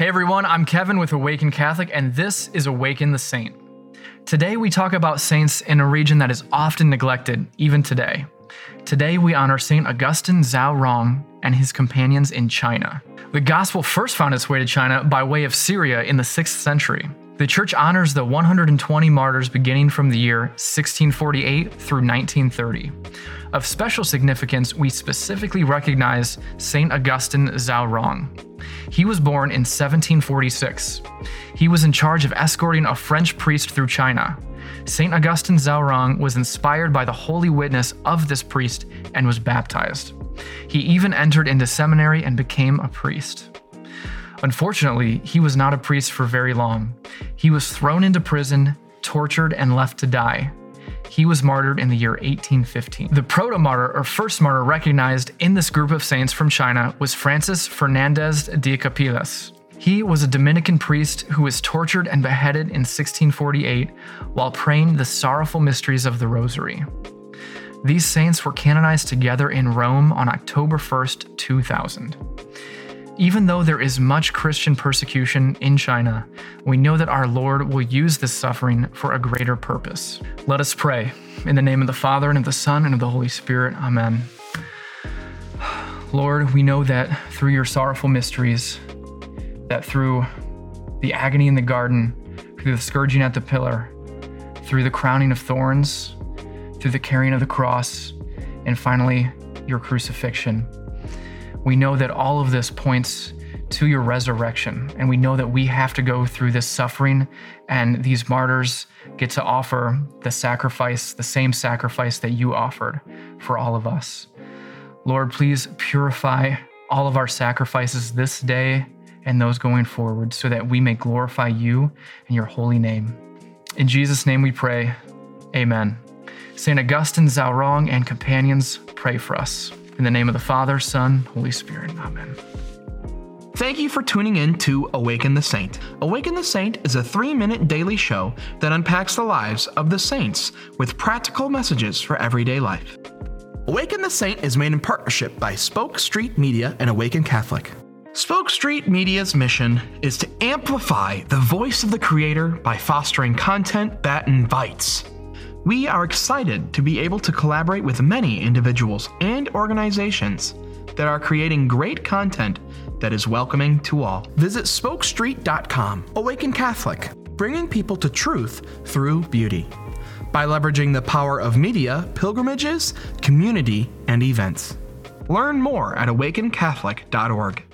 Hey everyone, I'm Kevin with Awaken Catholic, and this is Awaken the Saint. Today we talk about saints in a region that is often neglected, even today. Today we honor Saint Augustine Zhao Rong and his companions in China. The gospel first found its way to China by way of Syria in the 6th century. The church honors the 120 martyrs beginning from the year 1648 through 1930. Of special significance, we specifically recognize St. Augustine Zhaorong. He was born in 1746. He was in charge of escorting a French priest through China. St. Augustine Zhaorong was inspired by the holy witness of this priest and was baptized. He even entered into seminary and became a priest. Unfortunately, he was not a priest for very long. He was thrown into prison, tortured, and left to die. He was martyred in the year 1815. The proto martyr or first martyr recognized in this group of saints from China was Francis Fernandez de Capillas. He was a Dominican priest who was tortured and beheaded in 1648 while praying the sorrowful mysteries of the Rosary. These saints were canonized together in Rome on October 1st, 2000. Even though there is much Christian persecution in China, we know that our Lord will use this suffering for a greater purpose. Let us pray. In the name of the Father, and of the Son, and of the Holy Spirit. Amen. Lord, we know that through your sorrowful mysteries, that through the agony in the garden, through the scourging at the pillar, through the crowning of thorns, through the carrying of the cross, and finally, your crucifixion, we know that all of this points to your resurrection. And we know that we have to go through this suffering, and these martyrs get to offer the sacrifice, the same sacrifice that you offered for all of us. Lord, please purify all of our sacrifices this day and those going forward so that we may glorify you and your holy name. In Jesus' name we pray. Amen. St. Augustine, Zhaorong, and companions, pray for us. In the name of the Father, Son, Holy Spirit. Amen. Thank you for tuning in to Awaken the Saint. Awaken the Saint is a three minute daily show that unpacks the lives of the saints with practical messages for everyday life. Awaken the Saint is made in partnership by Spoke Street Media and Awaken Catholic. Spoke Street Media's mission is to amplify the voice of the Creator by fostering content that invites. We are excited to be able to collaborate with many individuals and organizations that are creating great content that is welcoming to all. Visit spokestreet.com. Awaken Catholic, bringing people to truth through beauty by leveraging the power of media, pilgrimages, community, and events. Learn more at awakencatholic.org.